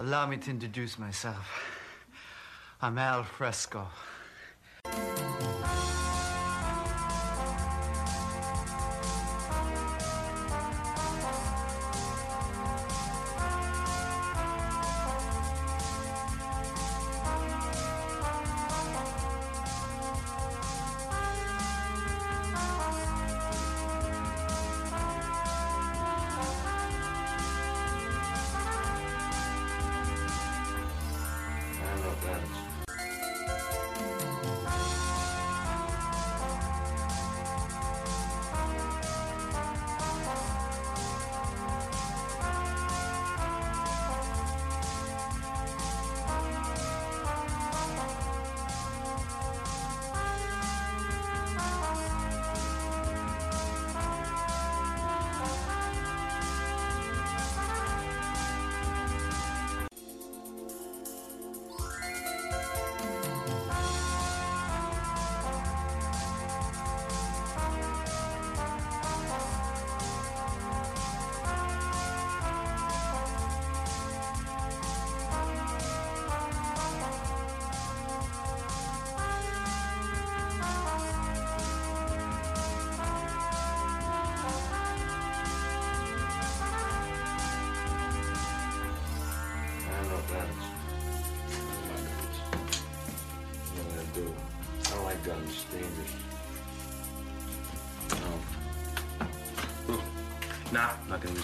Allow me to introduce myself. I'm Al Fresco.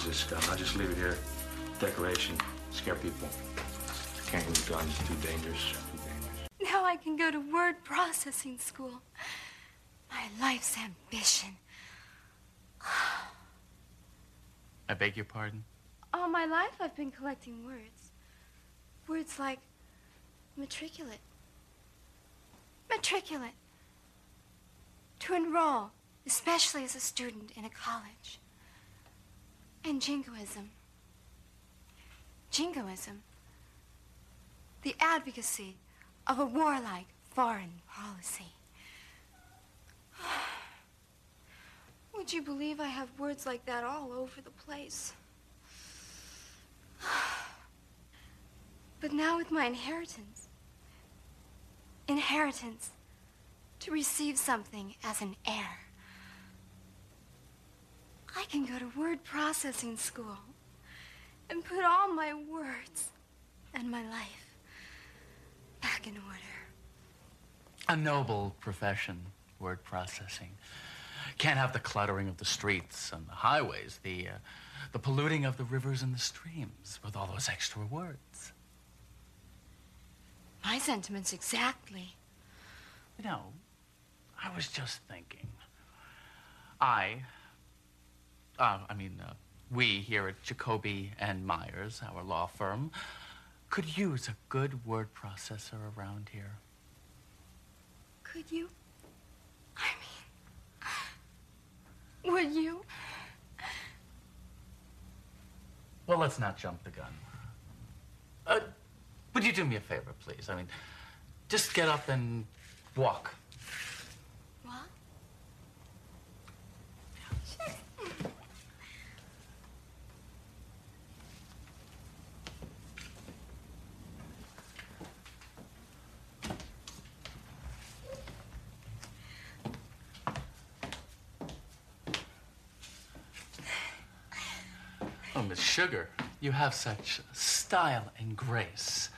This gun. I'll just leave it here. Decoration. Scare people. Can't use guns. Too dangerous. Too dangerous. Now I can go to word processing school. My life's ambition. I beg your pardon? All my life I've been collecting words. Words like matriculate. Matriculate. To enroll, especially as a student in a college. And jingoism. Jingoism. The advocacy of a warlike foreign policy. Would you believe I have words like that all over the place? But now with my inheritance, inheritance to receive something as an heir, I can go to word processing school and put all my words and my life back in order. A noble profession, word processing. Can't have the cluttering of the streets and the highways, the, uh, the polluting of the rivers and the streams with all those extra words. My sentiments exactly. You know, I was just thinking. I, uh, I mean, uh, we here at Jacoby and Myers, our law firm, could use a good word processor around here. Could you? I mean, would you? Well, let's not jump the gun. Uh, would you do me a favor, please? I mean, just get up and walk. What? Oh, Miss Sugar, you have such style and grace.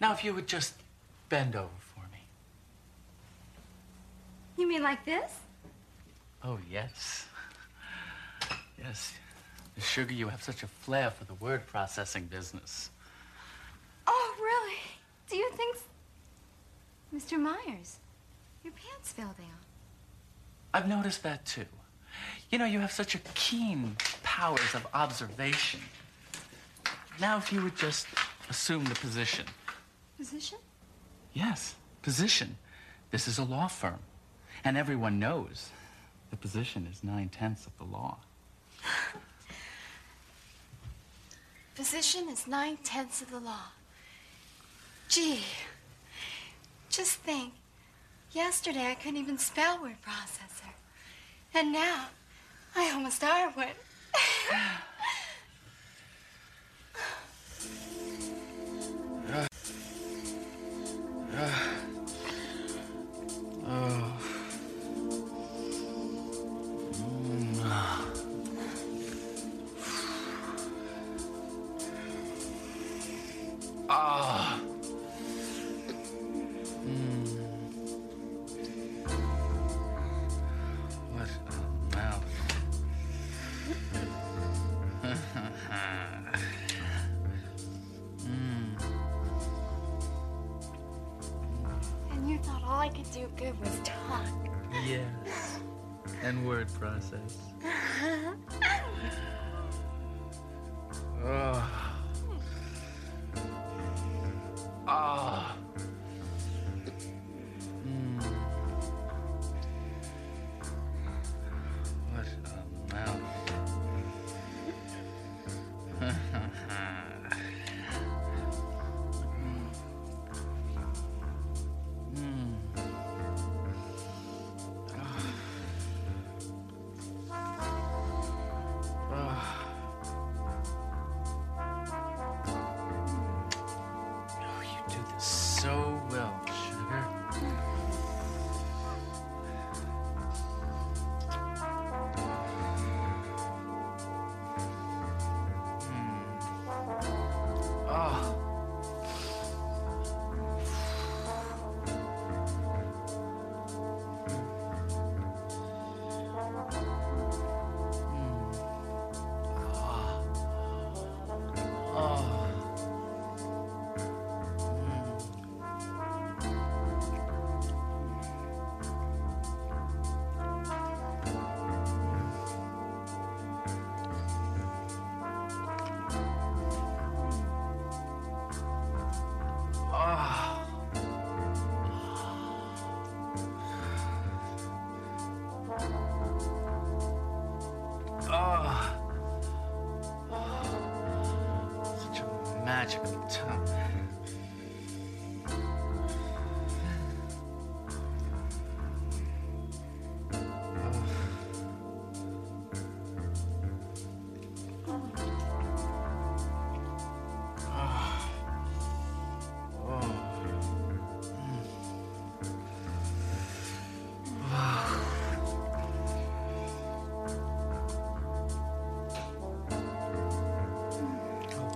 Now, if you would just bend over for me. You mean like this? Oh, yes. Yes. Miss Sugar, you have such a flair for the word processing business. Oh, really? Do you think. Mr. Myers, your pants fell down. I've noticed that too. You know, you have such a keen powers of observation. Now, if you would just assume the position. Position? Yes, position. This is a law firm. And everyone knows the position is nine tenths of the law. Position is nine tenths of the law. Gee, just think. Yesterday I couldn't even spell word processor. And now I almost are one. oh. Good talk. Yes. And word process.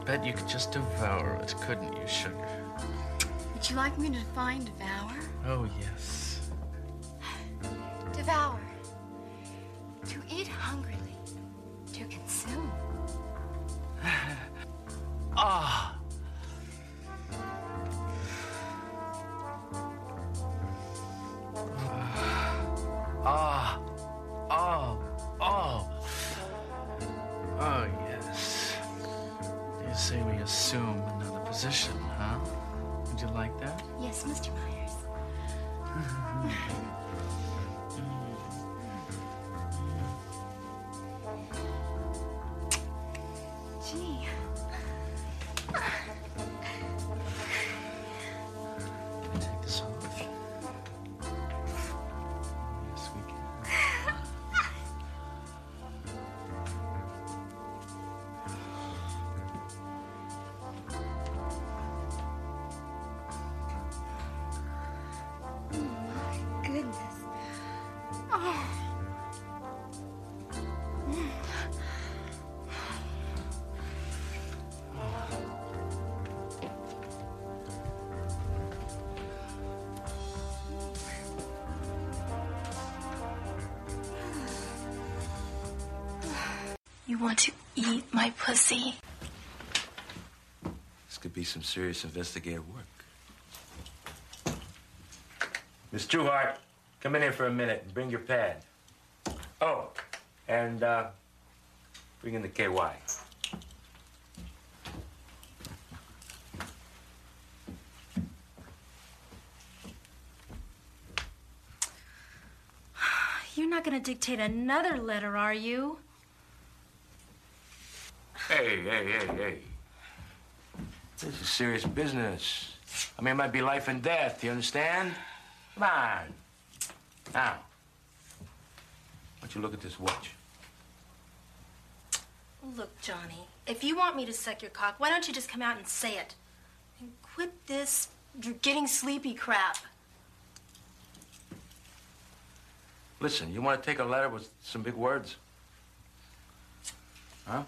Bet you could just devour it, couldn't you, sugar? Would you like me to define devour? Oh, yes. Devour. To eat hungrily. You want to eat my pussy? This could be some serious investigative work. Miss Trueheart, come in here for a minute and bring your pad. Oh, and uh, bring in the KY. You're not going to dictate another letter, are you? Hey, hey, hey, hey. This is serious business. I mean, it might be life and death, you understand? Come on. Now, why don't you look at this watch? Look, Johnny, if you want me to suck your cock, why don't you just come out and say it? And quit this you're getting sleepy crap. Listen, you want to take a letter with some big words? Huh?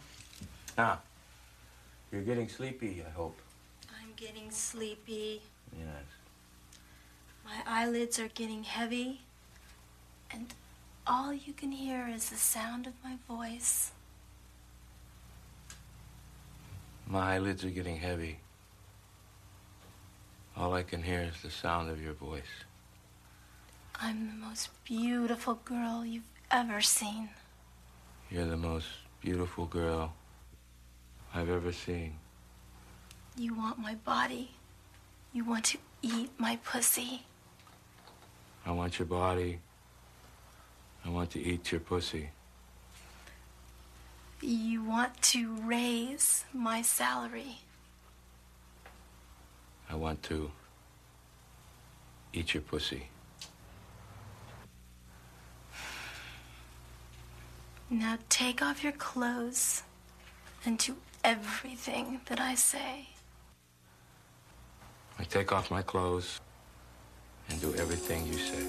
Now, you're getting sleepy, I hope. I'm getting sleepy. Yes. My eyelids are getting heavy. And all you can hear is the sound of my voice. My eyelids are getting heavy. All I can hear is the sound of your voice. I'm the most beautiful girl you've ever seen. You're the most beautiful girl I've ever seen. You want my body. You want to eat my pussy. I want your body. I want to eat your pussy. You want to raise my salary. I want to eat your pussy. Now take off your clothes and do everything that I say. I take off my clothes and do everything you say.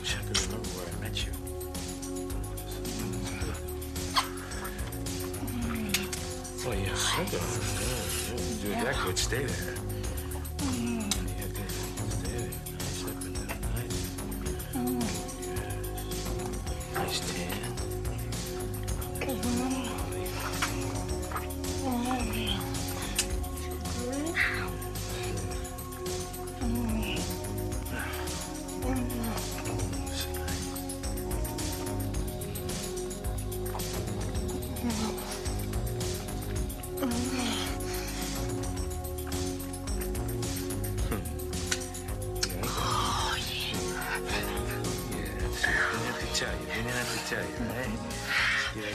Wish I could remember where I met you. Oh yeah, suck. Yeah, yeah. Dude, that could stay there.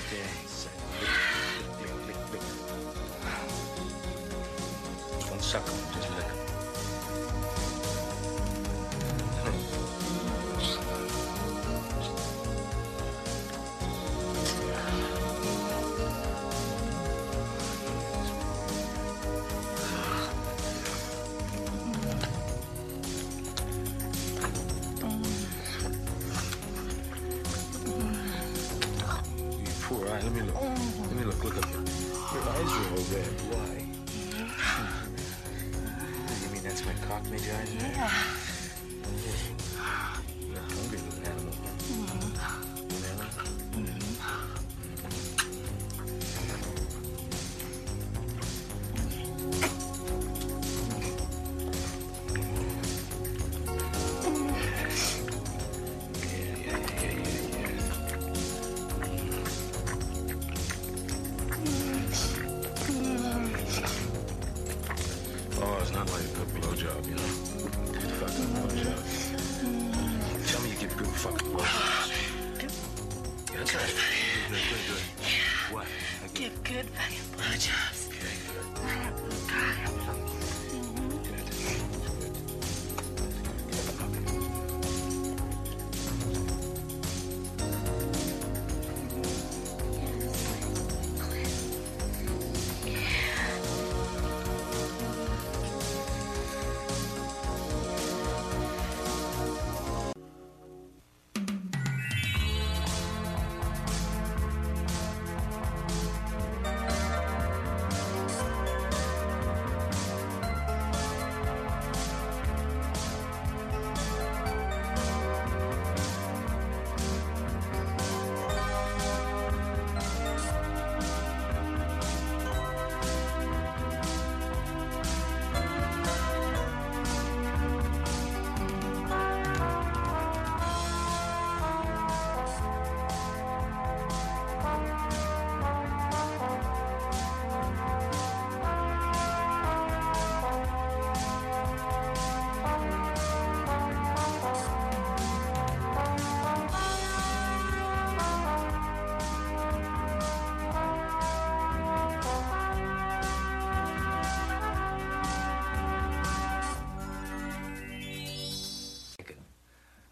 Get right. Lick, lick, lick, lick, lick. Don't suck 'em, just lick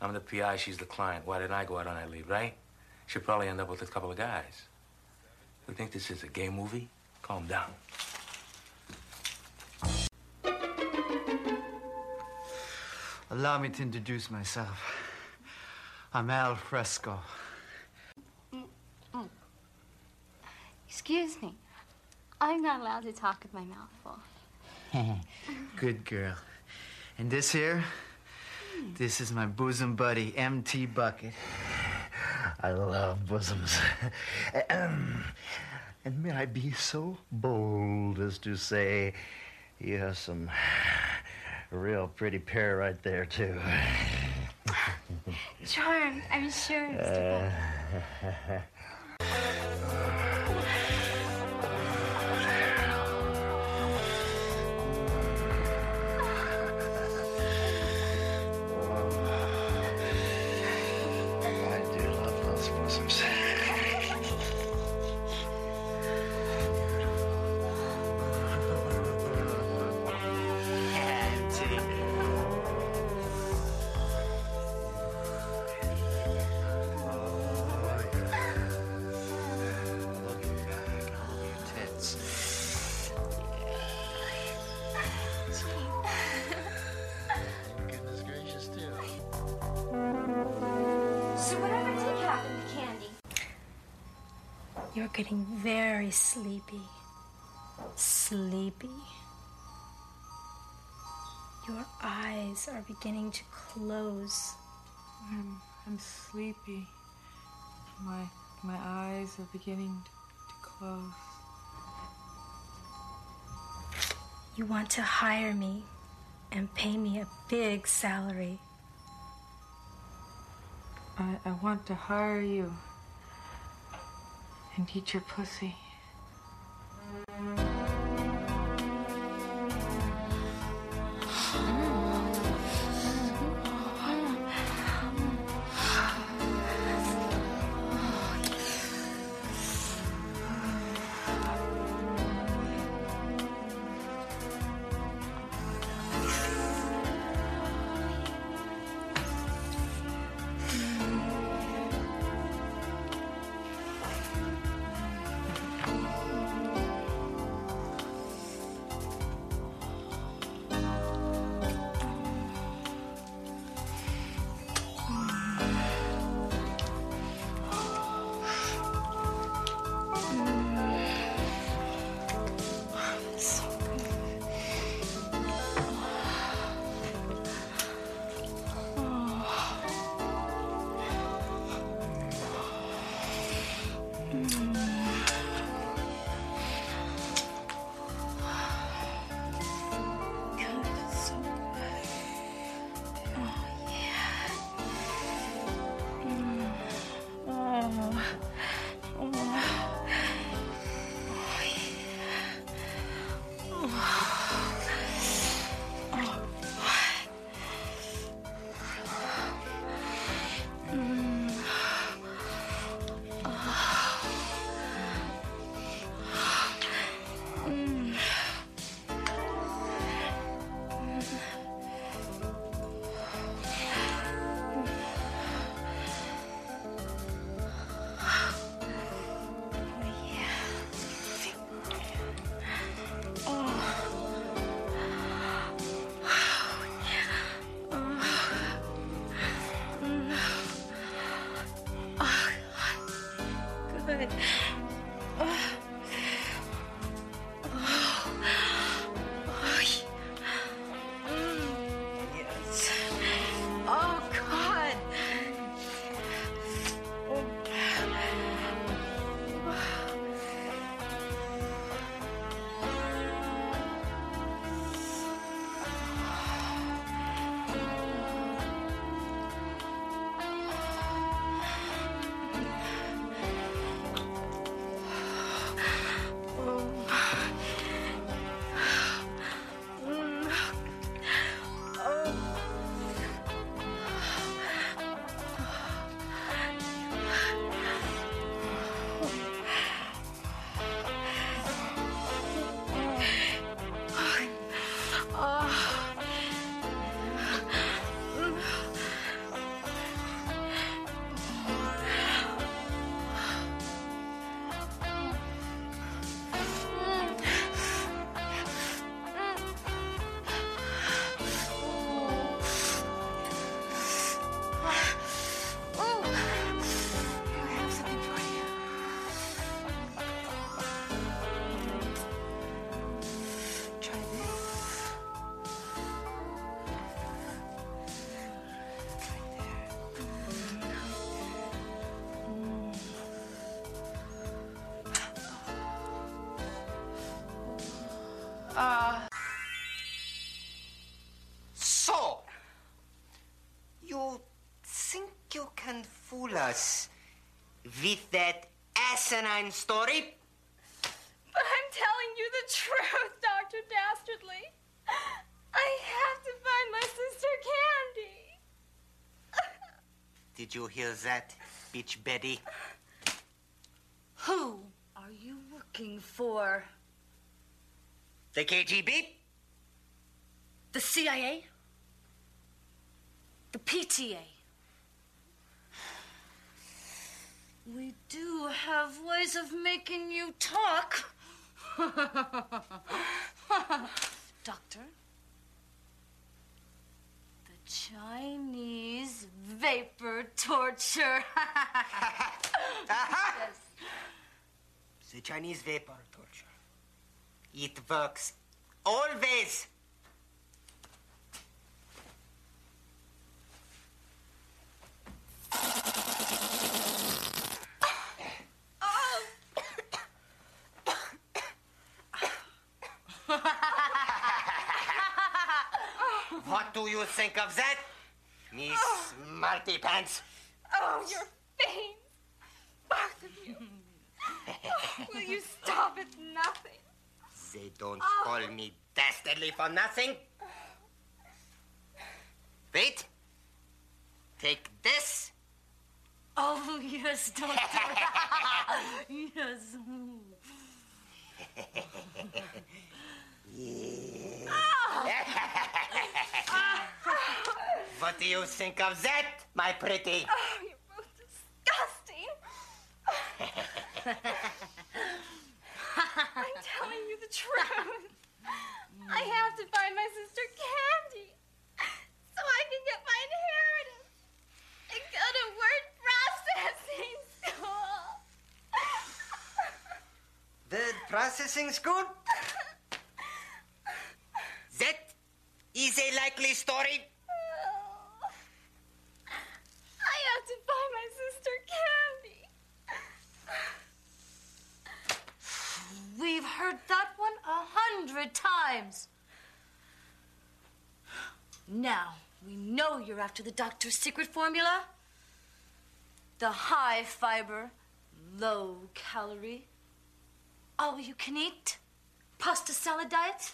I'm the PI, she's the client. Why didn't I go out on that leave, right? She'll probably end up with a couple of guys. You think this is a gay movie? Calm down. Allow me to introduce myself. I'm Al Fresco. Excuse me. I'm not allowed to talk with my mouth full. Good girl. And this here, this is my bosom buddy, MT Bucket. I love bosoms. And may I be so bold as to say you have some real pretty pair right there, too. Charmed, I'm sure, Mr. Bucket. You're getting very sleepy. Sleepy. Your eyes are beginning to close. I'm, I'm sleepy. My, my eyes are beginning to close. You want to hire me and pay me a big salary. I, I want to hire you and eat your pussy. Asinine story? But I'm telling you the truth, Dr. Dastardly. I have to find my sister Candy. Did you hear that, bitch Betty? Who are you working for? The KGB? The CIA? The PTA? We do have ways of making you talk. Doctor? The Chinese vapor torture. yes. The Chinese vapor torture. It works always. What do you think of that, Miss oh. Smarty Pants? Oh, your veins. Both of you. Oh, will you stop at nothing? They don't oh. call me dastardly for nothing. Wait. Take this. Oh, yes, Doctor. yes. What do you think of that, my pretty? Oh, you're both disgusting. I'm telling you the truth. I have to find my sister Candy so I can get my inheritance and go to word processing school. Word processing school? That is a likely story. I have to find my sister Candy. We've heard that one a hundred times. Now, we know you're after the doctor's secret formula. The high fiber, low calorie, all you can eat pasta salad diet.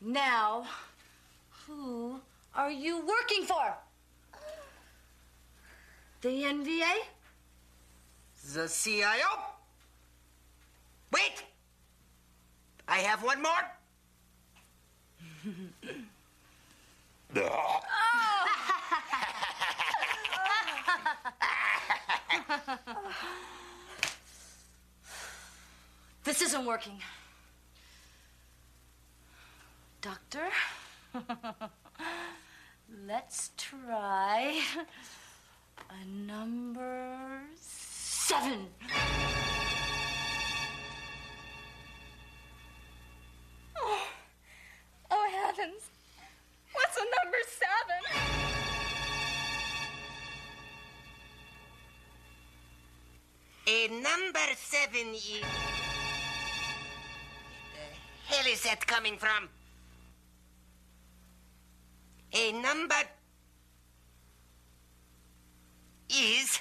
Now, who are you working for? The NVA? The CIO? Wait! I have one more. This isn't working. Doctor, let's try a number seven. Oh, oh heavens. What's a number seven? A number seven is. The hell is that coming from? A number is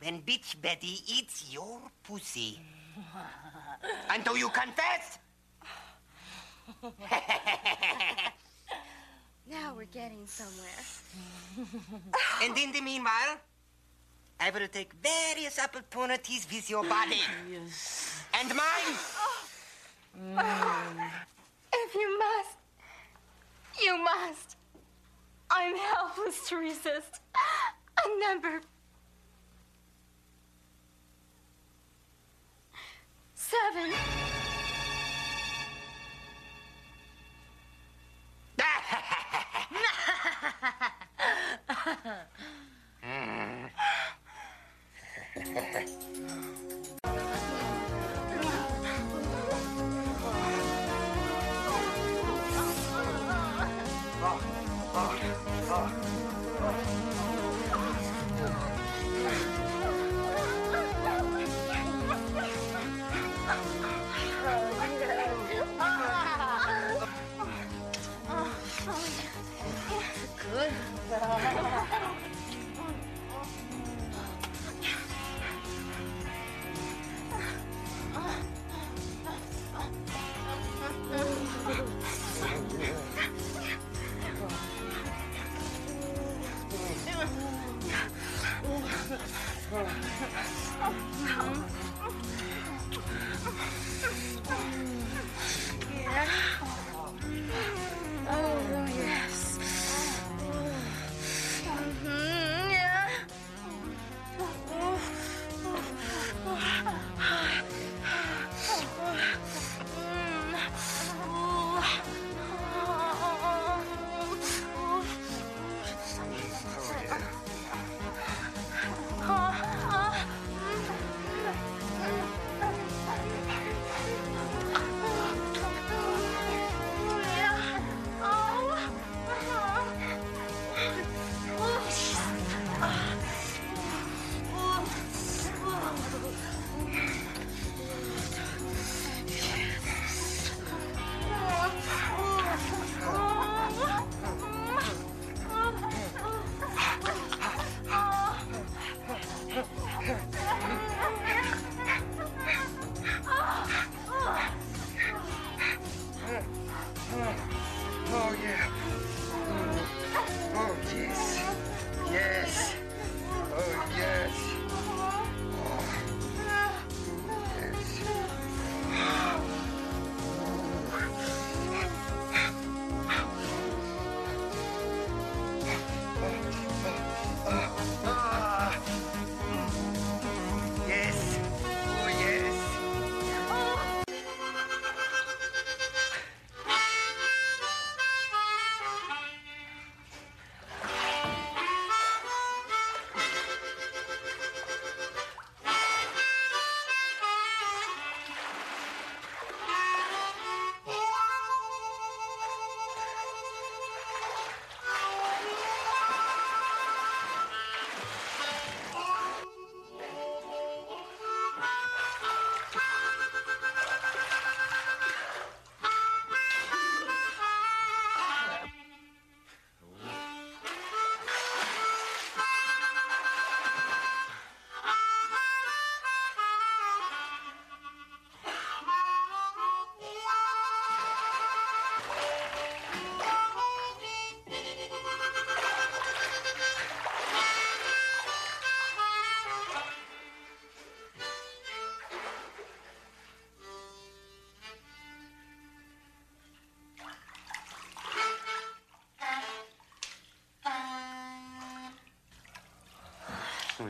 when bitch Betty eats your pussy. and do you confess? Now we're getting somewhere. and in the meanwhile, I will take various opportunities with your body. Yes. And mine. If you must, you must. I'm helpless to resist. A number seven. Ah!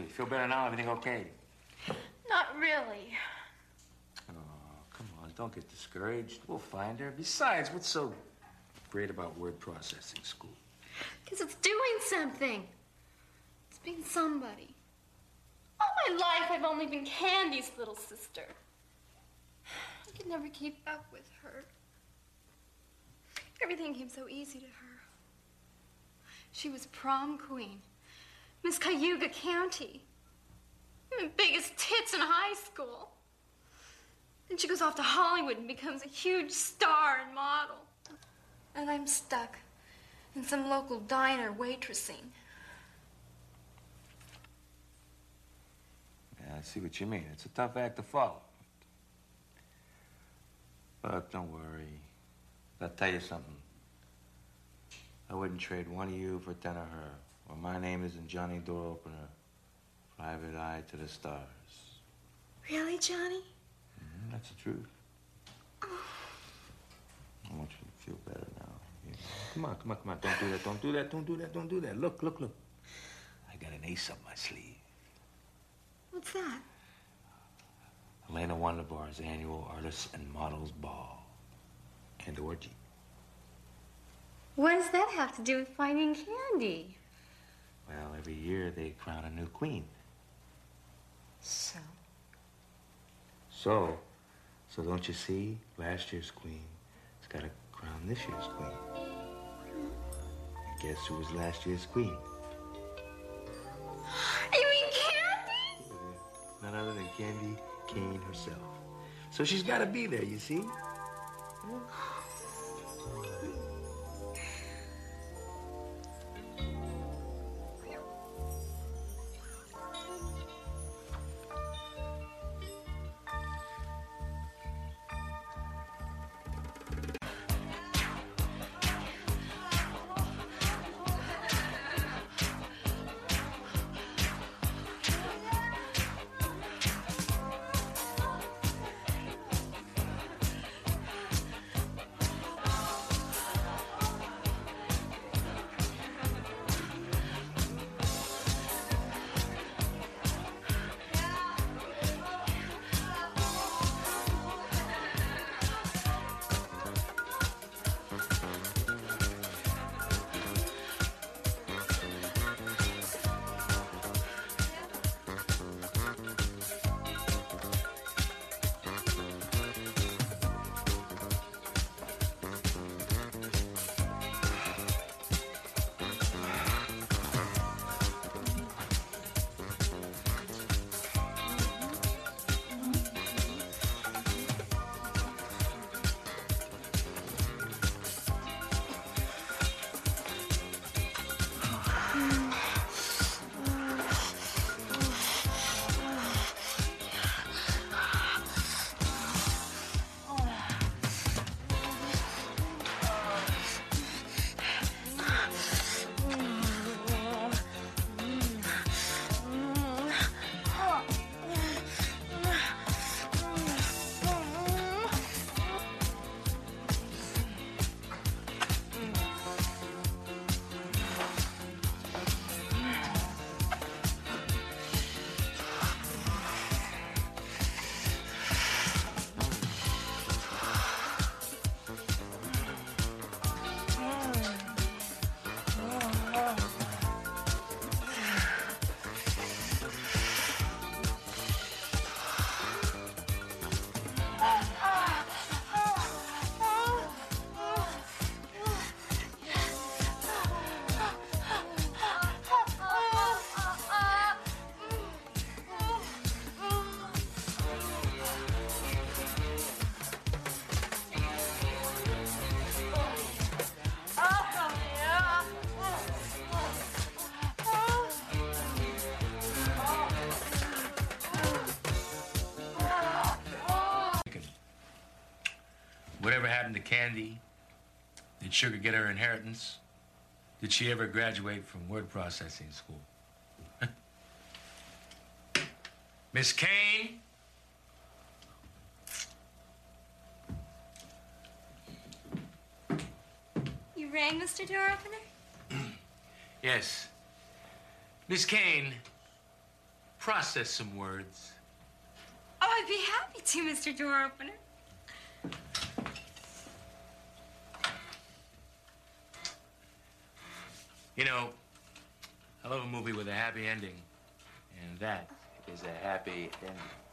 You feel better now? Everything okay? Not really. Oh, come on, don't get discouraged. We'll find her. Besides, what's so great about word processing school? Because it's doing something. It's being somebody. All my life, I've only been Candy's little sister. I could never keep up with her. Everything came so easy to her. She was prom queen, Miss Cayuga County, biggest tits in high school. Then she goes off to Hollywood and becomes a huge star and model. And I'm stuck in some local diner waitressing. Yeah, I see what you mean. It's a tough act to follow. But don't worry. I'll tell you something. I wouldn't trade one of you for ten of her. Well, my name isn't Johnny Door Opener. Private eye to the stars. Really, Johnny? Mhm, that's the truth. I want you to feel better now. Yeah. Come on, come on, come on. Don't do that. Don't do that. Don't do that. Don't do that. Look, look, look. I got an ace up my sleeve. What's that? Elena Wonderbar's annual Artists and Models Ball. And orgy. What does that have to do with finding candy? Well, every year they crown a new queen. So? So, so don't you see? Last year's queen has got to crown this year's queen. And guess who was last year's queen? You mean candy? None other than Candy Kane herself. So she's got to be there, you see? Whatever happened to Candy? Did Sugar get her inheritance? Did she ever graduate from word processing school? Miss Kane? You rang, Mr. Door Opener? Yes. Miss Kane, process some words. Oh, I'd be happy to, Mr. Door Opener. You know, I love a movie with a happy ending, and that is a happy ending.